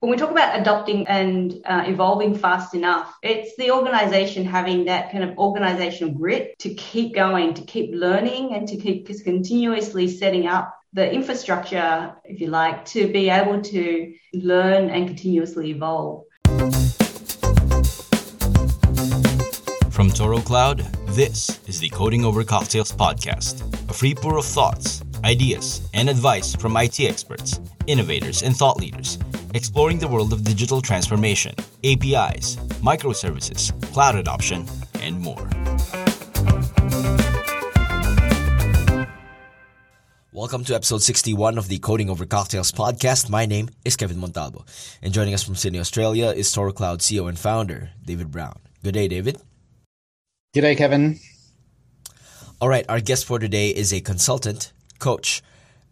when we talk about adopting and uh, evolving fast enough, it's the organization having that kind of organizational grit to keep going, to keep learning, and to keep continuously setting up the infrastructure, if you like, to be able to learn and continuously evolve. From Toro Cloud, this is the Coding Over Cocktails podcast, a free pour of thoughts, ideas, and advice from IT experts, innovators, and thought leaders exploring the world of digital transformation, APIs, microservices, cloud adoption, and more. Welcome to episode 61 of the Coding Over Cocktails podcast. My name is Kevin Montalvo, and joining us from Sydney, Australia is Toro Cloud CEO and founder, David Brown. Good day, David. Good day, Kevin. All right, our guest for today is a consultant, coach,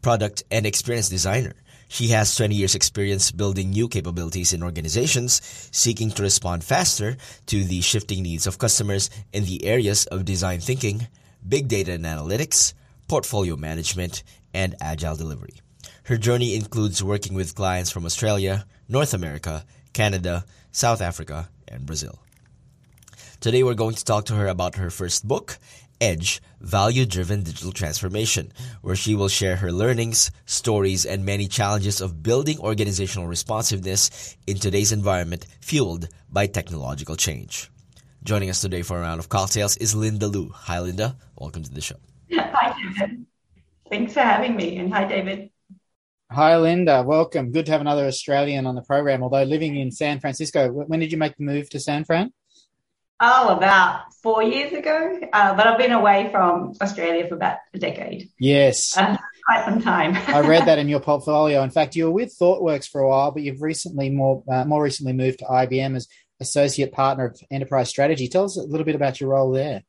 product, and experience designer. She has 20 years experience building new capabilities in organizations seeking to respond faster to the shifting needs of customers in the areas of design thinking, big data and analytics, portfolio management, and agile delivery. Her journey includes working with clients from Australia, North America, Canada, South Africa, and Brazil. Today we're going to talk to her about her first book Edge Value Driven Digital Transformation, where she will share her learnings, stories, and many challenges of building organizational responsiveness in today's environment fueled by technological change. Joining us today for a round of cocktails is Linda Luu. Hi, Linda. Welcome to the show. Hi, David. Thanks for having me. And hi, David. Hi, Linda. Welcome. Good to have another Australian on the program, although living in San Francisco. When did you make the move to San Fran? Oh, about four years ago. Uh, but I've been away from Australia for about a decade. Yes. Uh, quite some time. I read that in your portfolio. In fact, you were with ThoughtWorks for a while, but you've recently more uh, more recently moved to IBM as associate partner of enterprise strategy. Tell us a little bit about your role there.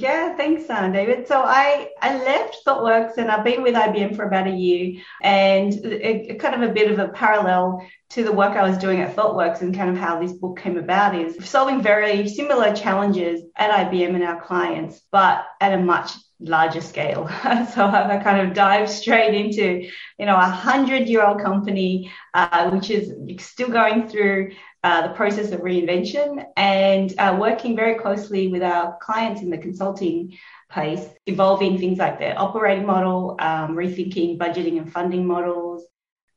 Yeah, thanks, David. So I, I left ThoughtWorks and I've been with IBM for about a year and a, kind of a bit of a parallel to the work I was doing at ThoughtWorks and kind of how this book came about is solving very similar challenges at IBM and our clients, but at a much larger scale. so I kind of dived straight into, you know, a hundred year old company, uh, which is still going through uh, the process of reinvention and uh, working very closely with our clients in the consulting place, evolving things like their operating model, um, rethinking budgeting and funding models,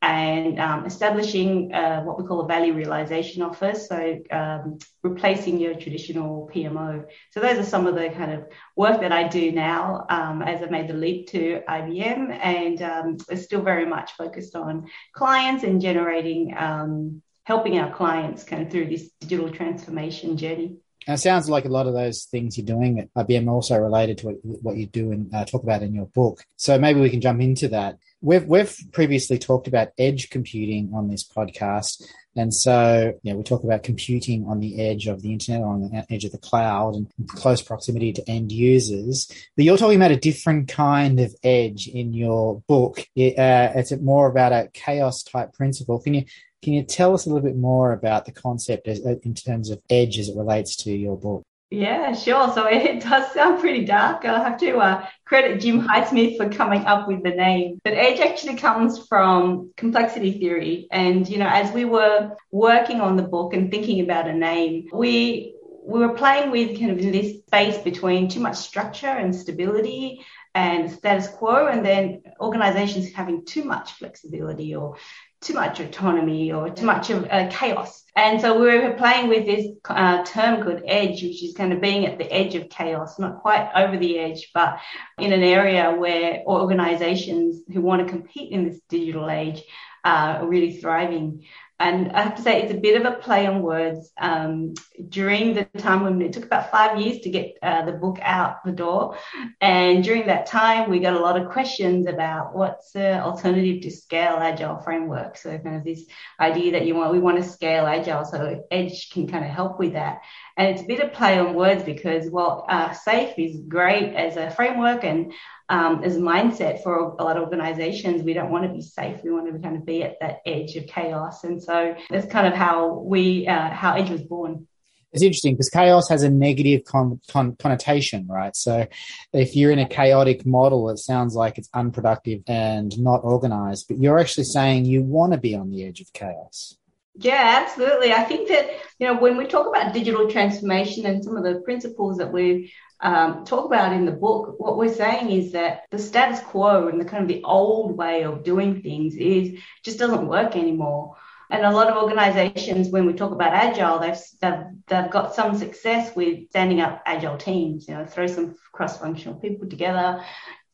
and um, establishing uh, what we call a value realization office. So um, replacing your traditional PMO. So those are some of the kind of work that I do now um, as I made the leap to IBM, and um, we're still very much focused on clients and generating, um, helping our clients kind of through this digital transformation journey. And it sounds like a lot of those things you're doing at IBM also related to what you do and uh, talk about in your book. So maybe we can jump into that. We've we've previously talked about edge computing on this podcast, and so yeah, we talk about computing on the edge of the internet, on the edge of the cloud, and close proximity to end users. But you're talking about a different kind of edge in your book. It, uh, it's more about a chaos type principle. Can you can you tell us a little bit more about the concept as, uh, in terms of edge as it relates to your book? Yeah, sure. So it does sound pretty dark. I'll have to uh, credit Jim Highsmith for coming up with the name. But edge actually comes from complexity theory. And, you know, as we were working on the book and thinking about a name, we we were playing with kind of this space between too much structure and stability and status quo, and then organizations having too much flexibility or too much autonomy or too much of uh, chaos. And so we were playing with this uh, term called edge, which is kind of being at the edge of chaos, not quite over the edge, but in an area where organizations who want to compete in this digital age are really thriving. And I have to say, it's a bit of a play on words. Um, during the time when it took about five years to get uh, the book out the door, and during that time, we got a lot of questions about what's the alternative to scale agile framework. So kind of this idea that you want, we want to scale agile, so Edge can kind of help with that. And it's a bit of play on words because, well, uh, SAFe is great as a framework and um, as a mindset for a lot of organizations. We don't want to be safe. We want to kind of be at that edge of chaos. And so that's kind of how we, uh, how Edge was born. It's interesting because chaos has a negative con- con- connotation, right? So if you're in a chaotic model, it sounds like it's unproductive and not organized, but you're actually saying you want to be on the edge of chaos. Yeah, absolutely. I think that, you know, when we talk about digital transformation and some of the principles that we um, talk about in the book, what we're saying is that the status quo and the kind of the old way of doing things is just doesn't work anymore. And a lot of organizations, when we talk about agile, they've, they've, they've got some success with standing up agile teams, you know, throw some cross functional people together,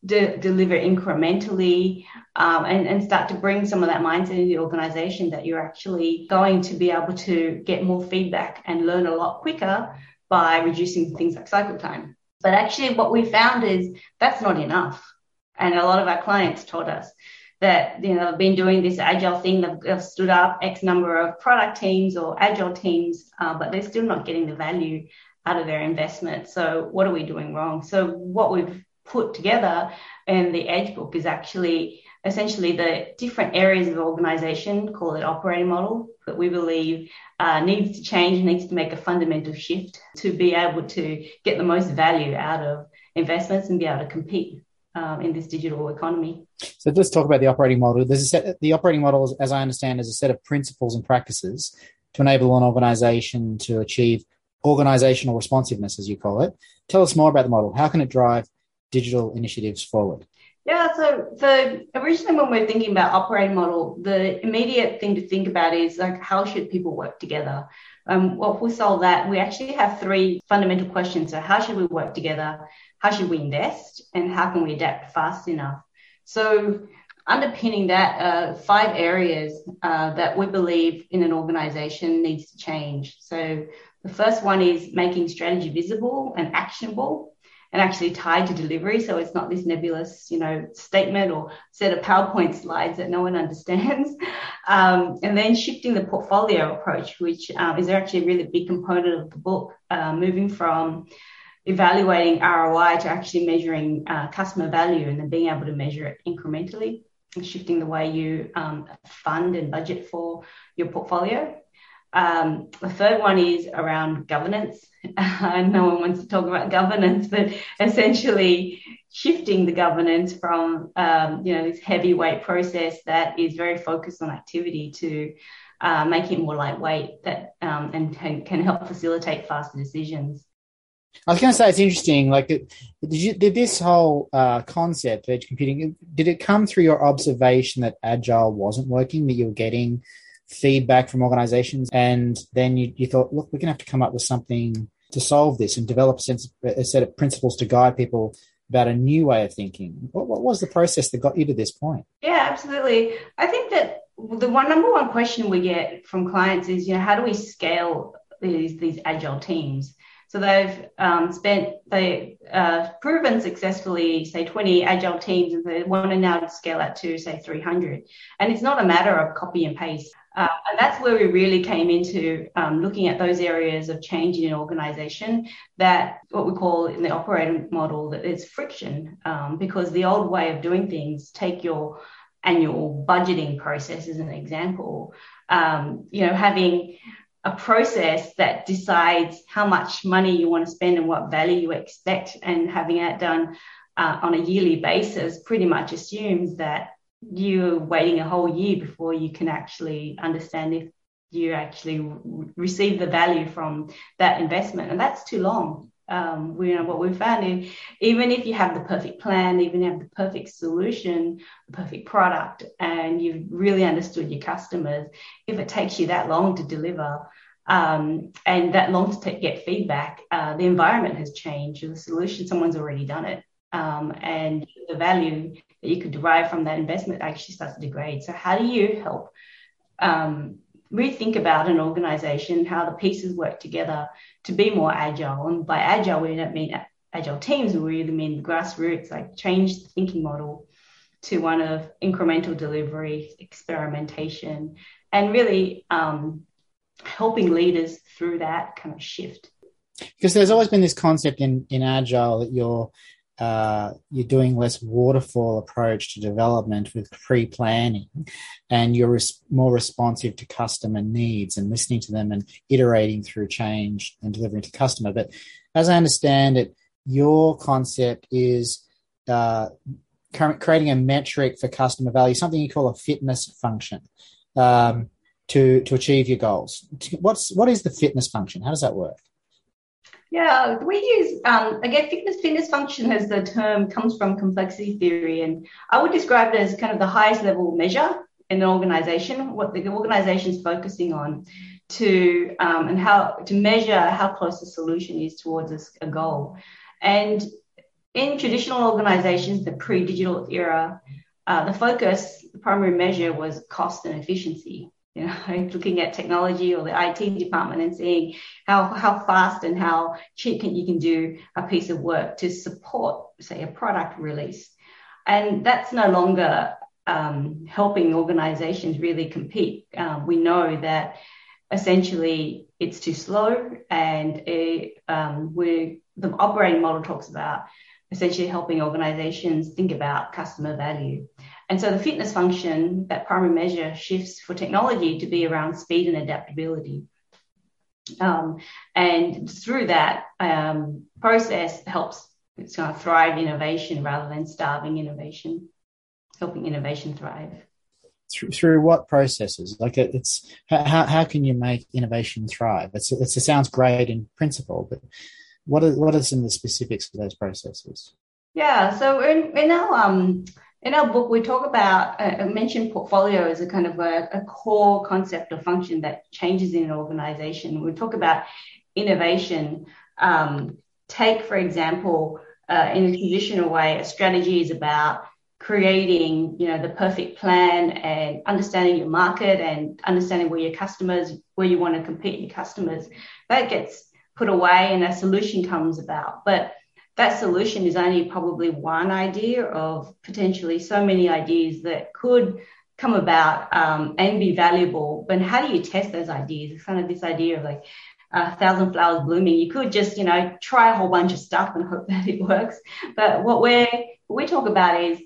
de- deliver incrementally um, and, and start to bring some of that mindset in the organization that you're actually going to be able to get more feedback and learn a lot quicker by reducing things like cycle time. But actually, what we found is that's not enough. And a lot of our clients told us that you know they've been doing this agile thing they've, they've, stood up x number of product teams or agile teams uh, but they're still not getting the value out of their investment so what are we doing wrong so what we've put together in the Edge book is actually essentially the different areas of organization, call it operating model, that we believe uh, needs to change, needs to make a fundamental shift to be able to get the most value out of investments and be able to compete um, in this digital economy. So let's talk about the operating model. There's a set, the operating model, as I understand, is a set of principles and practices to enable an organization to achieve organizational responsiveness, as you call it. Tell us more about the model. How can it drive digital initiatives forward? Yeah, so the originally when we're thinking about operating model, the immediate thing to think about is like how should people work together? Um, well, if we solve that, we actually have three fundamental questions. So how should we work together? How should we invest? And how can we adapt fast enough? So underpinning that, uh, five areas uh, that we believe in an organization needs to change. So the first one is making strategy visible and actionable and actually tied to delivery. So it's not this nebulous, you know, statement or set of PowerPoint slides that no one understands. Um, and then shifting the portfolio approach, which um, is actually a really big component of the book, uh, moving from evaluating ROI to actually measuring uh, customer value and then being able to measure it incrementally and shifting the way you um, fund and budget for your portfolio. Um, the third one is around governance. no one wants to talk about governance, but essentially shifting the governance from um, you know this heavyweight process that is very focused on activity to uh, make it more lightweight that um, and can, can help facilitate faster decisions. I was going to say it's interesting. Like, did you did this whole uh, concept of edge computing? Did it come through your observation that agile wasn't working? That you were getting feedback from organizations. And then you, you thought, look, we're going to have to come up with something to solve this and develop a, sense, a set of principles to guide people about a new way of thinking. What, what was the process that got you to this point? Yeah, absolutely. I think that the one number one question we get from clients is, you know, how do we scale these these agile teams? So they've um, spent, they uh, proven successfully, say 20 agile teams, and they want to now scale that to say 300. And it's not a matter of copy and paste. Uh, and that's where we really came into um, looking at those areas of change in an organization that what we call in the operating model that there's friction um, because the old way of doing things take your annual budgeting process as an example um, you know having a process that decides how much money you want to spend and what value you expect and having that done uh, on a yearly basis pretty much assumes that you're waiting a whole year before you can actually understand if you actually receive the value from that investment. And that's too long. Um, we you know what we've found is even if you have the perfect plan, even have the perfect solution, the perfect product, and you've really understood your customers, if it takes you that long to deliver um, and that long to take, get feedback, uh, the environment has changed. The solution, someone's already done it, um, and the value that you could derive from that investment actually starts to degrade. So, how do you help um, rethink about an organization, how the pieces work together to be more agile? And by agile, we don't mean agile teams, we really mean grassroots, like change the thinking model to one of incremental delivery, experimentation, and really um, helping leaders through that kind of shift. Because there's always been this concept in, in agile that you're uh, you're doing less waterfall approach to development with pre-planning and you're res- more responsive to customer needs and listening to them and iterating through change and delivering to customer but as i understand it your concept is uh, creating a metric for customer value something you call a fitness function um, to to achieve your goals. What's what is the fitness function? How does that work? Yeah, we use um, again fitness fitness function as the term comes from complexity theory, and I would describe it as kind of the highest level measure in an organization, what the organization is focusing on to um, and how to measure how close the solution is towards a, goal. And in traditional organizations, the pre-digital era, uh, the focus, the primary measure was cost and efficiency. You know, looking at technology or the IT department and seeing how, how fast and how cheap can, you can do a piece of work to support, say, a product release. And that's no longer um, helping organizations really compete. Um, we know that essentially it's too slow and it, um, we the operating model talks about essentially helping organizations think about customer value. And so the fitness function, that primary measure, shifts for technology to be around speed and adaptability. Um, and through that um, process helps it's going to thrive innovation rather than starving innovation, helping innovation thrive. Through, through what processes? Like it's how, how can you make innovation thrive? It's, it's, it sounds great in principle, but what are what are some of the specifics of those processes? Yeah, so in, in our um in our book we talk about uh, mentioned portfolio as a kind of a, a core concept or function that changes in an organization. We talk about innovation. Um, take for example, uh, in a traditional way, a strategy is about creating you know the perfect plan and understanding your market and understanding where your customers where you want to compete your customers that gets put away and a solution comes about. But that solution is only probably one idea of potentially so many ideas that could come about um, and be valuable. But how do you test those ideas? It's kind of this idea of like a thousand flowers blooming. You could just, you know, try a whole bunch of stuff and hope that it works. But what we're what we talk about is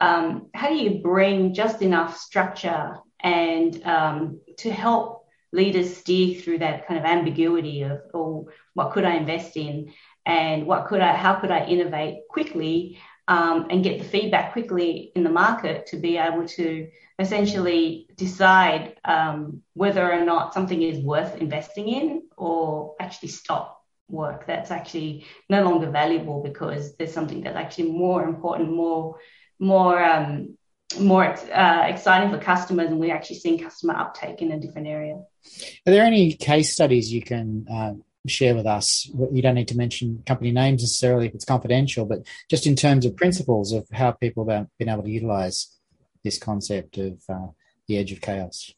um, how do you bring just enough structure and um, to help leaders steer through that kind of ambiguity of, oh, what could I invest in, and what could I, how could I innovate quickly, um, and get the feedback quickly in the market to be able to essentially decide um, whether or not something is worth investing in or actually stop work that's actually no longer valuable because there's something that's actually more important, more more um, more uh, exciting for customers, and we're actually seeing customer uptake in a different area. Are there any case studies you can uh, share with us? You don't need to mention company names necessarily if it's confidential, but just in terms of principles of how people have been able to utilize this concept of uh, the edge of chaos.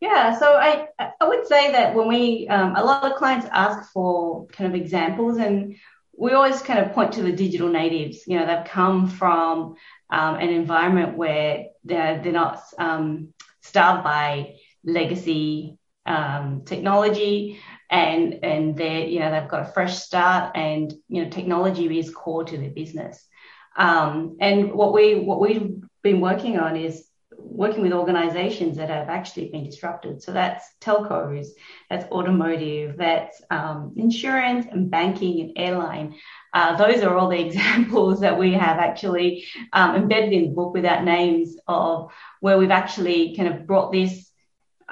Yeah, so I I would say that when we um, a lot of clients ask for kind of examples, and we always kind of point to the digital natives. You know, they've come from um, an environment where they're, they're not um, starved by legacy um, technology and and they you know they've got a fresh start and you know technology is core to their business um, and what we what we've been working on is working with organizations that have actually been disrupted. So that's telcos, that's automotive, that's um, insurance and banking and airline. Uh, those are all the examples that we have actually um, embedded in the book without names of where we've actually kind of brought this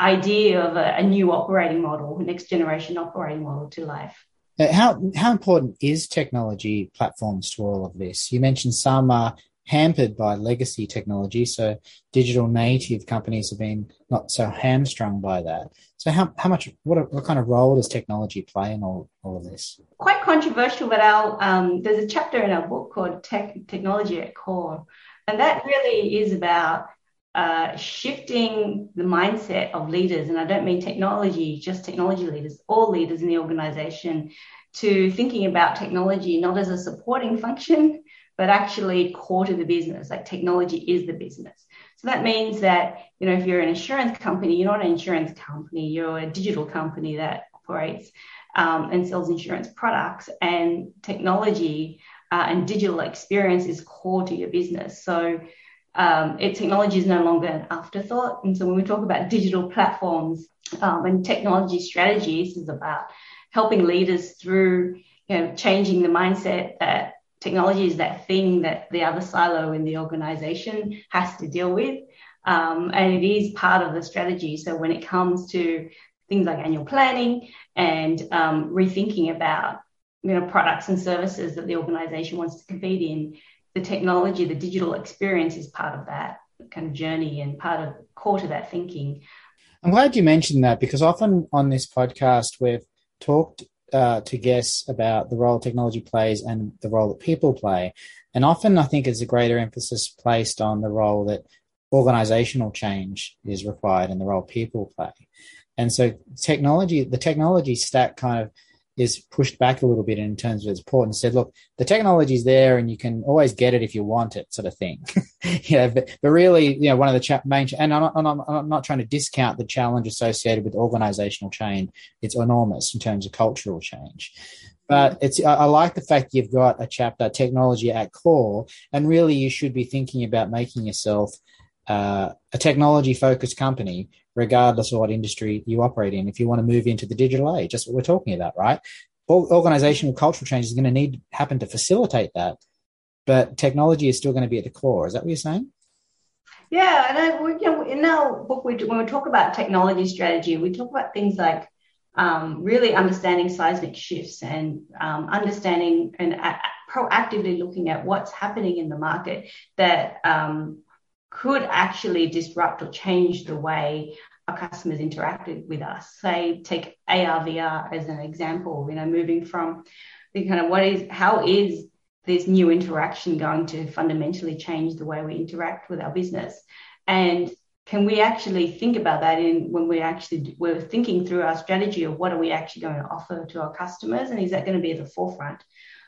idea of a, a new operating model, next generation operating model to life. Uh, how how important is technology platforms to all of this? You mentioned some are hampered by legacy technology. So digital native companies have been not so hamstrung by that. So how, how much, what, what kind of role does technology play in all, all of this? Quite controversial, but our, um, there's a chapter in our book called Tech, Technology at Core. And that really is about uh, shifting the mindset of leaders. And I don't mean technology, just technology leaders, all leaders in the organization to thinking about technology not as a supporting function, but actually core to the business. Like technology is the business. So that means that, you know, if you're an insurance company, you're not an insurance company, you're a digital company that operates um, and sells insurance products and technology uh, and digital experience is core to your business. So um, it, technology is no longer an afterthought. And so when we talk about digital platforms um, and technology strategies, is about helping leaders through you know, changing the mindset that technology is that thing that the other silo in the organization has to deal with. Um, and it is part of the strategy. So when it comes to things like annual planning and um, rethinking about you know products and services that the organization wants to compete in, the technology, the digital experience is part of that kind of journey and part of core to that thinking. I'm glad you mentioned that because often on this podcast we've talked uh, to guests about the role technology plays and the role that people play. And often I think there's a greater emphasis placed on the role that organizational change is required and the role people play. And so technology, the technology stack kind of is pushed back a little bit in terms of its port and Said, look, the technology is there and you can always get it if you want it, sort of thing. yeah, but, but really, you know, one of the cha- main, and I'm not, I'm, I'm not trying to discount the challenge associated with organizational change. It's enormous in terms of cultural change. But it's I, I like the fact you've got a chapter technology at core, and really you should be thinking about making yourself uh, a technology focused company regardless of what industry you operate in. If you want to move into the digital age, that's what we're talking about, right? Organizational cultural change is going to need happen to facilitate that, but technology is still going to be at the core. Is that what you're saying? Yeah, and I, you know, in our book, we, when we talk about technology strategy, we talk about things like um, really understanding seismic shifts and um, understanding and a- proactively looking at what's happening in the market that um, could actually disrupt or change the way our customers interacted with us. Say, take ARVR as an example, you know, moving from the kind of what is, how is this new interaction going to fundamentally change the way we interact with our business? And can we actually think about that in when we actually we're thinking through our strategy of what are we actually going to offer to our customers and is that going to be at the forefront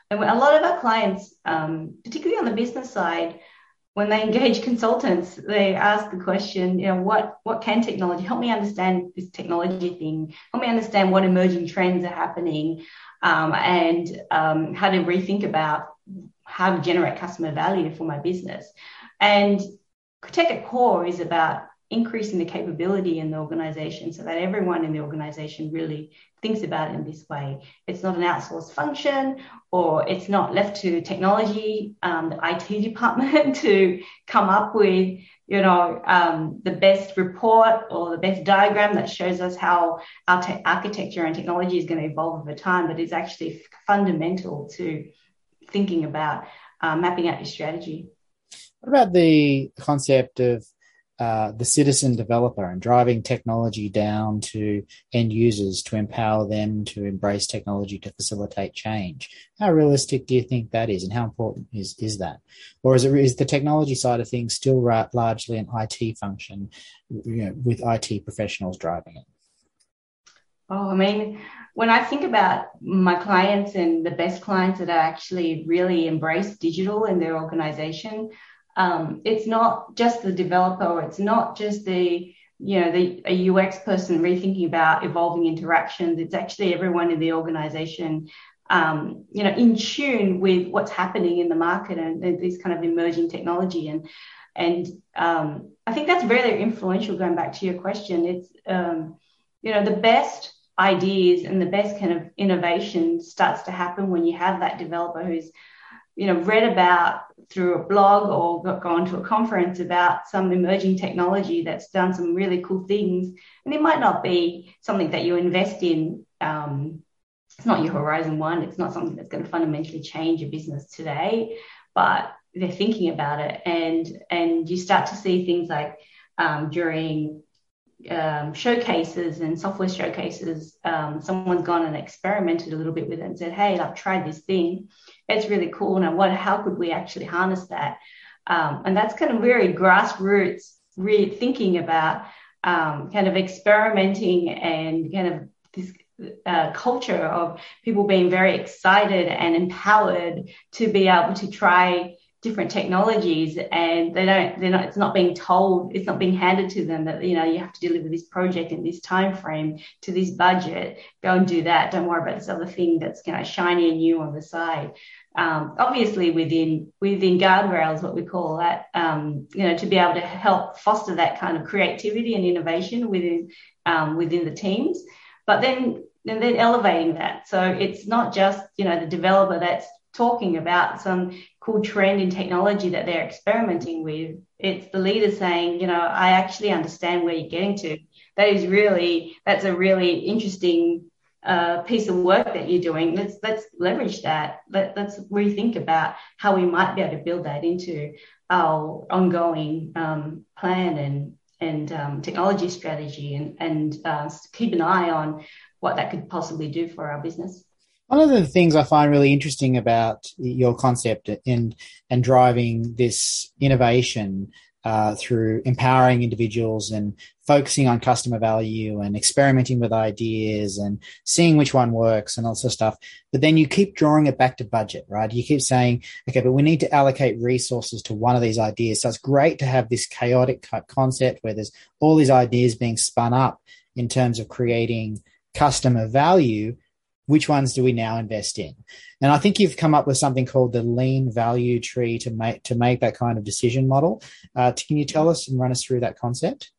and a lot of our clients um, particularly on the business side when they engage consultants, they ask the question, you know, what what can technology help me understand this technology thing? Help me understand what emerging trends are happening, um, and um, how to rethink about how to generate customer value for my business. And Tech at Core is about increasing the capability in the organization so that everyone in the organization really thinks about it in this way. It's not an outsourced function or it's not left to technology, um, the IT department to come up with, you know, um, the best report or the best diagram that shows us how our te- architecture and technology is going to evolve over time, but it's actually fundamental to thinking about uh, mapping out your strategy. What about the concept of uh, the citizen developer and driving technology down to end users to empower them to embrace technology to facilitate change. How realistic do you think that is, and how important is is that, or is it is the technology side of things still ra- largely an IT function, you know, with IT professionals driving it? Oh, I mean, when I think about my clients and the best clients that are actually really embrace digital in their organization, um, it's not just the developer, it's not just the you know the a UX person rethinking about evolving interactions. It's actually everyone in the organization, um, you know, in tune with what's happening in the market and, and this kind of emerging technology. And and um, I think that's very influential. Going back to your question, it's um, you know the best ideas and the best kind of innovation starts to happen when you have that developer who's you know read about through a blog or gone to a conference about some emerging technology that's done some really cool things. And it might not be something that you invest in um, it's not your horizon one. It's not something that's going to fundamentally change your business today but they're thinking about it. And and you start to see things like um, during um, showcases and software showcases, um, someone's gone and experimented a little bit with it and said, "Hey, I've tried this thing. It's really cool. Now, what? How could we actually harness that?" Um, and that's kind of very grassroots, really thinking about um, kind of experimenting and kind of this uh, culture of people being very excited and empowered to be able to try different technologies and they don't they're not it's not being told it's not being handed to them that you know you have to deliver this project in this time frame to this budget. Go and do that. Don't worry about this other thing that's you know shiny and new on the side. Um, obviously within within guardrails what we call that um, you know to be able to help foster that kind of creativity and innovation within um, within the teams. But then and then elevating that. So it's not just you know the developer that's talking about some cool trend in technology that they're experimenting with, It's the leader saying, you know, I actually understand where you're getting to. That is really, that's a really interesting uh, piece of work that you're doing. Let's let's leverage that. Let, let's rethink about how we might be able to build that into our ongoing um, plan and and um, technology strategy, and and uh, keep an eye on what that could possibly do for our business. One of the things I find really interesting about your concept and and driving this innovation uh, through empowering individuals and focusing on customer value and experimenting with ideas and seeing which one works and all sorts of stuff. But then you keep drawing it back to budget, right? You keep saying, okay, but we need to allocate resources to one of these ideas. So it's great to have this chaotic concept where there's all these ideas being spun up in terms of creating customer value which ones do we now invest in? And I think you've come up with something called the lean value tree to make to make that kind of decision model. Uh, can you tell us and run us through that concept?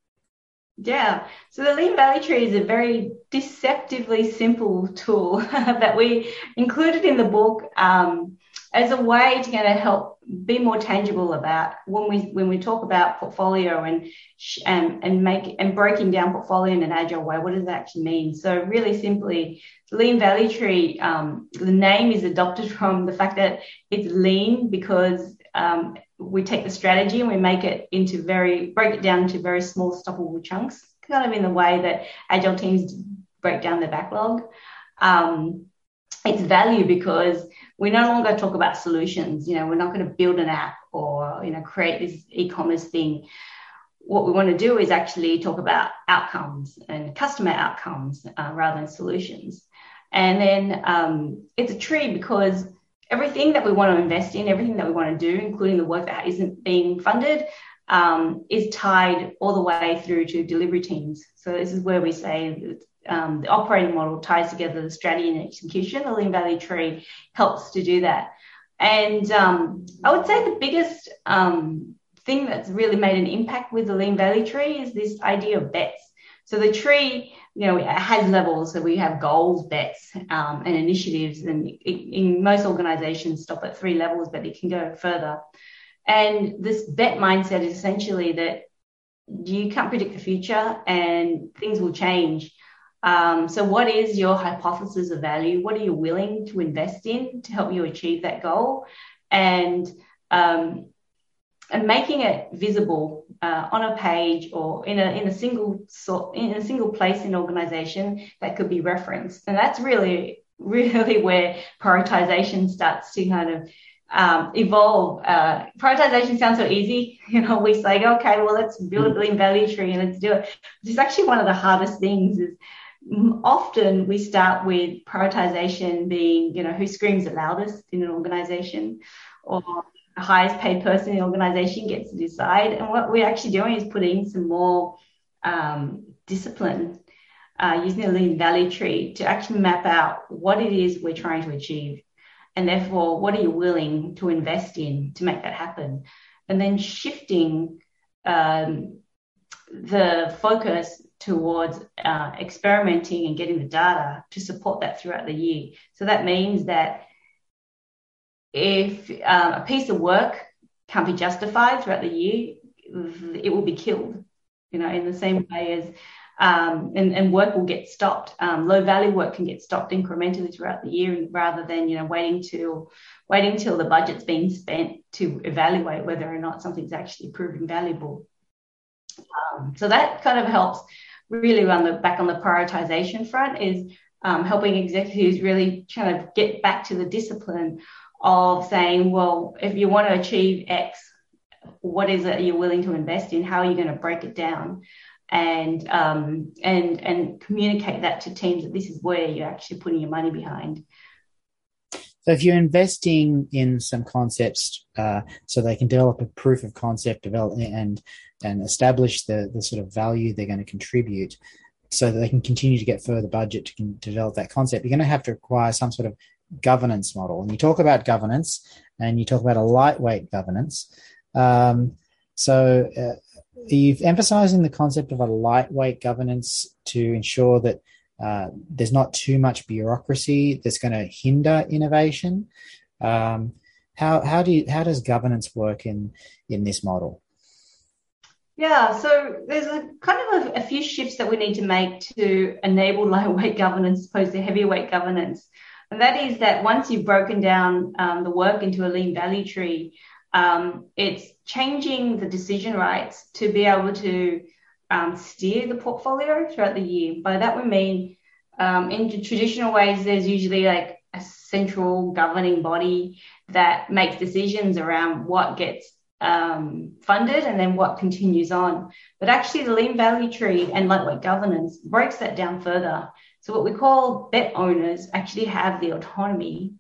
Yeah, so the lean value tree is a very deceptively simple tool that we included in the book um, as a way to kind of help be more tangible about when we when we talk about portfolio and and and make and breaking down portfolio in an agile way. What does that actually mean? So really simply, Lean Value Tree. Um, the name is adopted from the fact that it's lean because um, we take the strategy and we make it into very break it down into very small stoppable chunks, kind of in the way that agile teams break down their backlog. Um, it's value because we no longer talk about solutions. You know, we're not going to build an app or, you know, create this e-commerce thing. What we want to do is actually talk about outcomes and customer outcomes uh, rather than solutions. And then um, it's a tree because everything that we want to invest in, everything that we want to do, including the work that isn't being funded, um, is tied all the way through to delivery teams. So this is where we say um, the operating model ties together the strategy and execution. The Lean Value Tree helps to do that. And um, I would say the biggest um, thing that's really made an impact with the Lean Value Tree is this idea of bets. So the tree, you know, has levels. So we have goals, bets, um, and initiatives. And it, in most organizations, stop at three levels, but it can go further. And this bet mindset is essentially that you can't predict the future and things will change. Um, so, what is your hypothesis of value? What are you willing to invest in to help you achieve that goal? And um, and making it visible uh, on a page or in a in a single sort in a single place in organization that could be referenced. And that's really really where prioritization starts to kind of um, evolve. Uh, prioritization sounds so easy. You know, we say, okay, well, let's build a lean value tree and let's do it. It's actually one of the hardest things is often we start with prioritization being, you know, who screams the loudest in an organization or the highest paid person in the organization gets to decide. And what we're actually doing is putting some more um, discipline uh, using the lean value tree to actually map out what it is we're trying to achieve. And therefore, what are you willing to invest in to make that happen? And then shifting um, the focus towards uh, experimenting and getting the data to support that throughout the year. So that means that if um, a piece of work can't be justified throughout the year, it will be killed. You know, in the same way as um, and, and work will get stopped. Um, low value work can get stopped incrementally throughout the year rather than, you know, waiting till waiting till the budget's been spent to evaluate whether or not something's actually proving valuable. Um, so that kind of helps really on the back on the prioritization front is um, helping executives really trying to get back to the discipline of saying, well, if you want to achieve X, what is it you're willing to invest in? How are you going to break it down? And um, and and communicate that to teams that this is where you're actually putting your money behind. So if you're investing in some concepts uh, so they can develop a proof of concept develop and and establish the the sort of value they're going to contribute so that they can continue to get further budget to develop that concept, you're going to have to acquire some sort of governance model. And you talk about governance and you talk about a lightweight governance. Um, so uh, you've emphasizing the concept of a lightweight governance to ensure that uh, there's not too much bureaucracy that's going to hinder innovation. Um, how how do you, how does governance work in in this model? Yeah, so there's a kind of a, a, few shifts that we need to make to enable lightweight governance opposed to heavyweight governance. And that is that once you've broken down um, the work into a lean value tree, um, it's changing the decision rights to be able to um, steer the portfolio throughout the year. By that we mean um, in traditional ways, there's usually like a central governing body that makes decisions around what gets um, funded and then what continues on. But actually, the lean value tree and lightweight governance breaks that down further. So, what we call bet owners actually have the autonomy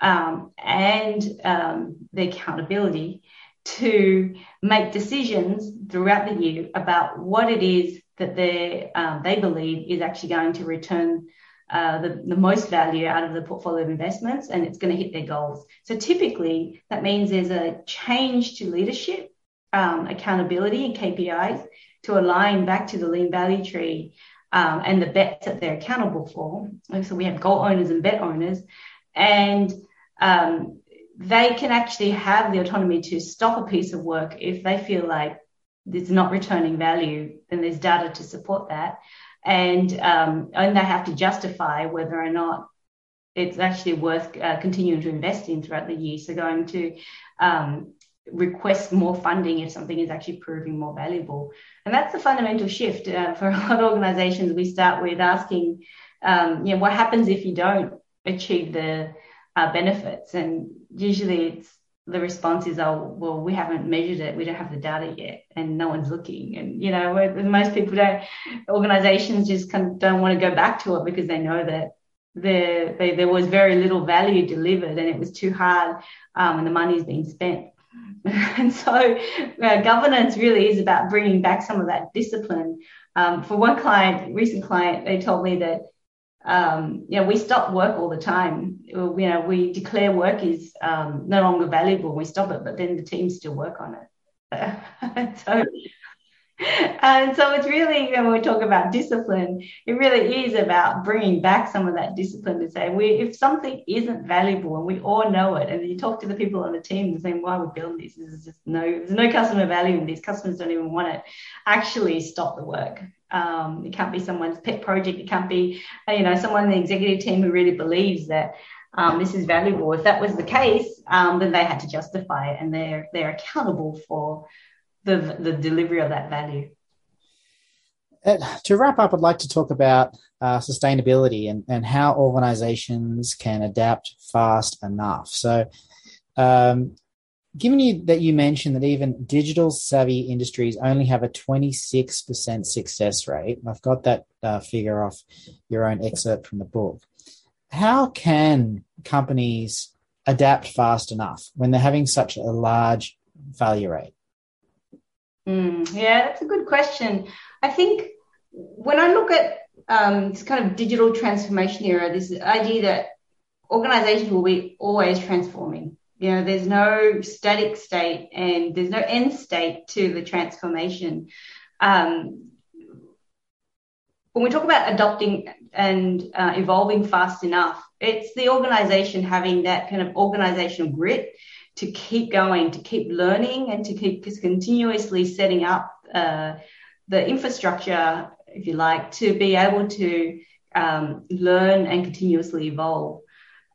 um, and um, the accountability to make decisions throughout the year about what it is that they um, they believe is actually going to return uh, the, the most value out of the portfolio of investments and it's going to hit their goals. So typically that means there's a change to leadership, um, accountability and KPIs to align back to the lean value tree um, and the bets that they're accountable for. So we have goal owners and bet owners and um, they can actually have the autonomy to stop a piece of work if they feel like it's not returning value, then there's data to support that. And, um, and they have to justify whether or not it's actually worth uh, continuing to invest in throughout the year. So going to um, request more funding if something is actually proving more valuable. And that's the fundamental shift uh, for a lot of organizations. We start with asking, um, you know, what happens if you don't achieve the uh, benefits? And usually it's the response is, oh, well, we haven't measured it. We don't have the data yet and no one's looking. And, you know, most people don't, organizations just kind of don't want to go back to it because they know that there, they, there was very little value delivered and it was too hard um, and the money money's being spent. and so uh, governance really is about bringing back some of that discipline. Um, for one client, recent client, they told me that um, you know, we stop work all the time. You know, we declare work is um, no longer valuable. We stop it, but then the team still work on it. so, and so it's really when we talk about discipline, it really is about bringing back some of that discipline to say, we if something isn't valuable and we all know it, and you talk to the people on the team and saying, why we build this? There's just no, there's no customer value in this. Customers don't even want it. Actually, stop the work um, it can't be someone's pet project. It can't be, you know, someone in the executive team who really believes that um, this is valuable. If that was the case, um, then they had to justify it, and they're they're accountable for the the delivery of that value. Uh, to wrap up, I'd like to talk about uh, sustainability and, and how organizations can adapt fast enough. So, um, given you that you mentioned that even digital savvy industries only have a 26% success rate, I've got that uh, figure off your own excerpt from the book. How can companies adapt fast enough when they're having such a large failure rate? Mm, yeah, that's a good question. I think when I look at um, this kind of digital transformation era, this idea that organizations will be always transforming you know, there's no static state and there's no end state to the transformation. Um, when we talk about adopting and uh, evolving fast enough, it's the organization having that kind of organizational grit to keep going, to keep learning, and to keep continuously setting up uh, the infrastructure, if you like, to be able to um, learn and continuously evolve.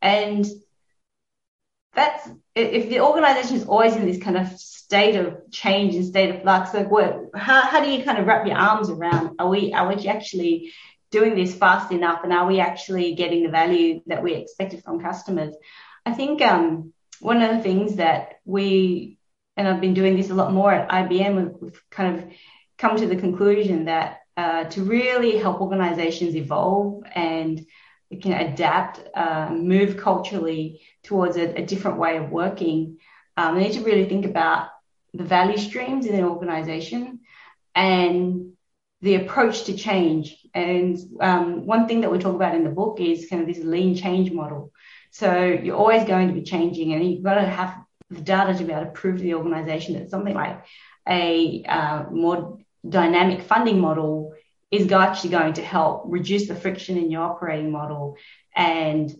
And that's if the organization is always in this kind of state of change and state of flux, like what how, how do you kind of wrap your arms around are we are we actually doing this fast enough and are we actually getting the value that we expected from customers? I think um, one of the things that we and I've been doing this a lot more at IBM, we've kind of come to the conclusion that uh, to really help organizations evolve and can adapt, uh, move culturally towards a, a, different way of working. Um, they need to really think about the value streams in an organization and the approach to change. And um, one thing that we talk about in the book is kind of this lean change model. So you're always going to be changing, and you've got to have the data to be able to prove to the organization that something like a uh, more dynamic funding model is actually going to help reduce the friction in your operating model and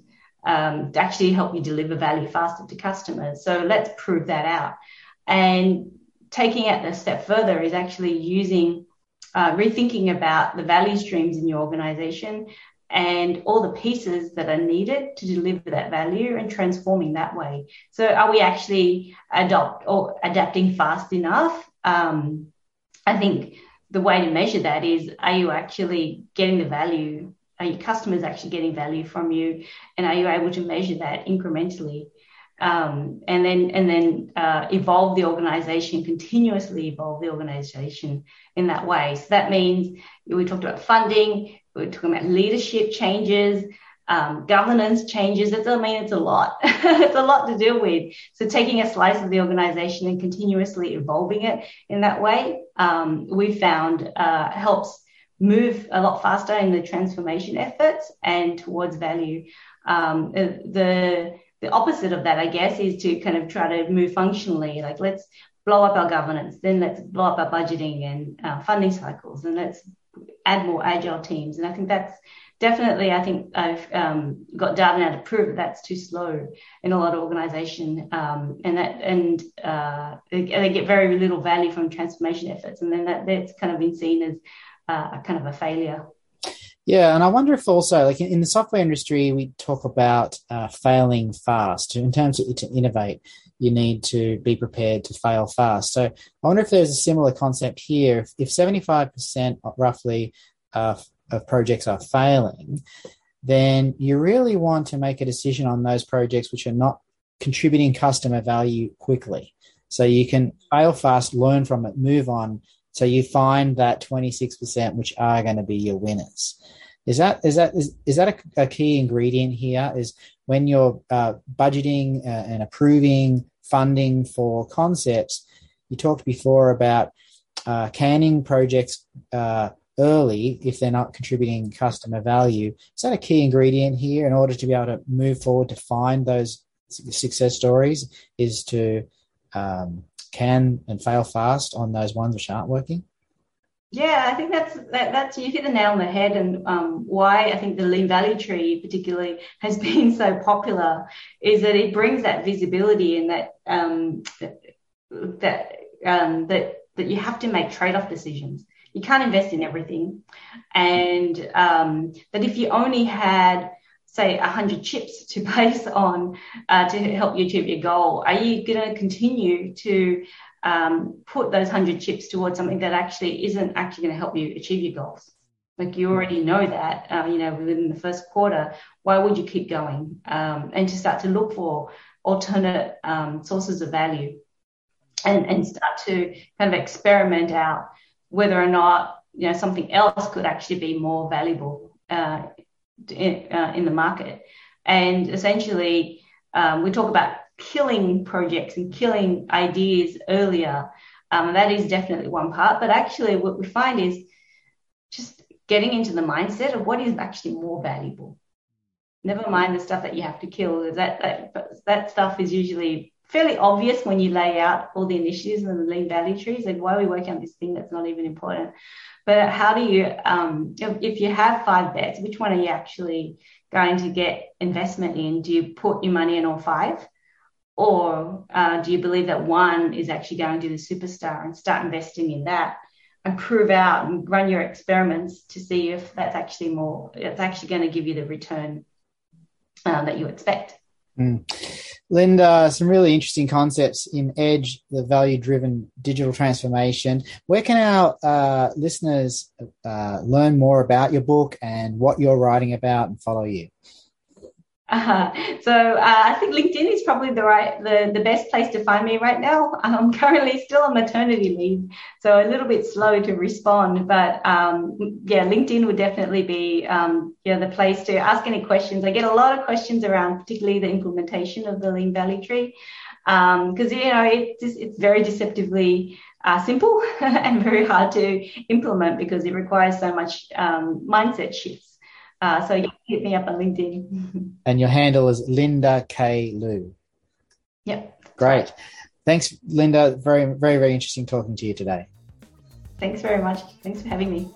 um, to actually help you deliver value faster to customers. So let's prove that out. And taking it a step further is actually using uh, rethinking about the value streams in your organization and all the pieces that are needed to deliver that value and transforming that way. So, are we actually adopt or adapting fast enough? Um, I think the way to measure that is: Are you actually getting the value? Are your customers actually getting value from you? And are you able to measure that incrementally? Um, and then and then uh, evolve the organization, continuously evolve the organization in that way. So that means we talked about funding, we're talking about leadership changes, um, governance changes. That's, I mean, it's a lot. it's a lot to deal with. So taking a slice of the organization and continuously evolving it in that way, um, we found uh, helps move a lot faster in the transformation efforts and towards value. Um, the the opposite of that, I guess, is to kind of try to move functionally. Like let's blow up our governance, then let's blow up our budgeting and funding cycles, and let's add more agile teams. And I think that's definitely, I think I've um, got data now to prove that that's too slow in a lot of organization. Um, and that, and uh, they, they, get very little value from transformation efforts. And then that, that's kind of been seen as uh, a kind of a failure. Yeah, and I wonder if also, like in the software industry, we talk about uh, failing fast. In terms of to innovate, you need to be prepared to fail fast. So I wonder if there's a similar concept here. If, 75% roughly of projects are failing, then you really want to make a decision on those projects which are not contributing customer value quickly. So you can fail fast, learn from it, move on. So you find that 26% which are going to be your winners. Is that is that is, is that a, a key ingredient here? Is when you're uh, budgeting uh, and approving funding for concepts, you talked before about uh, canning projects uh, early if they're not contributing customer value. Is that a key ingredient here in order to be able to move forward to find those success stories? Is to um, can and fail fast on those ones which aren't working? Yeah, I think that's that, that's you hit the nail on the head, and um, why I think the Lean Value Tree particularly has been so popular is that it brings that visibility and that um, that um, that that you have to make trade off decisions. You can't invest in everything, and um, that if you only had say 100 chips to base on uh, to help you achieve your goal, are you going to continue to um, put those 100 chips towards something that actually isn't actually going to help you achieve your goals. Like you already know that, uh, you know, within the first quarter, why would you keep going? Um, and to start to look for alternate um, sources of value and, and start to kind of experiment out whether or not, you know, something else could actually be more valuable uh, in, uh, in the market. And essentially, um, we talk about killing projects and killing ideas earlier. Um, that is definitely one part. But actually, what we find is just getting into the mindset of what is actually more valuable. Never mind the stuff that you have to kill. That that that stuff is usually fairly obvious when you lay out all the initiatives and the lean value trees. Like, why are we working on this thing that's not even important? But how do you, um, if, you have five bets, which one are you actually going to get investment in? Do you put your money in all five? Or uh, do you believe that one is actually going to be the superstar and start investing in that and prove out and run your experiments to see if that's actually more, it's actually going to give you the return uh, that you expect? Mm. Linda, some really interesting concepts in Edge, the value driven digital transformation. Where can our uh, listeners uh, learn more about your book and what you're writing about and follow you? Uh, so uh, I think LinkedIn is probably the right the, the best place to find me right now. I'm currently still on maternity leave, so a little bit slow to respond. But um, yeah, LinkedIn would definitely be um, yeah the place to ask any questions. I get a lot of questions around particularly the implementation of the Lean Value Tree because um, you know it's it's very deceptively uh, simple and very hard to implement because it requires so much um, mindset shifts. Uh, so you hit me up on LinkedIn. and your handle is Linda K. Luu. Yep. Great. Thanks, Linda. Very, very, very interesting talking to you today. Thanks very much. Thanks for having me.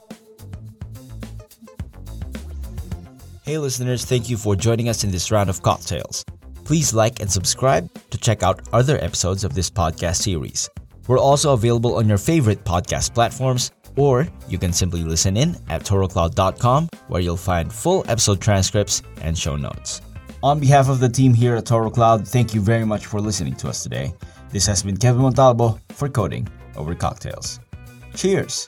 Hey, listeners, thank you for joining us in this round of cocktails. Please like and subscribe to check out other episodes of this podcast series. We're also available on your favorite podcast platforms, or you can simply listen in at torocloud.com where you'll find full episode transcripts and show notes. On behalf of the team here at Toro Cloud, thank you very much for listening to us today. This has been Kevin Montalbo for Coding Over Cocktails. Cheers!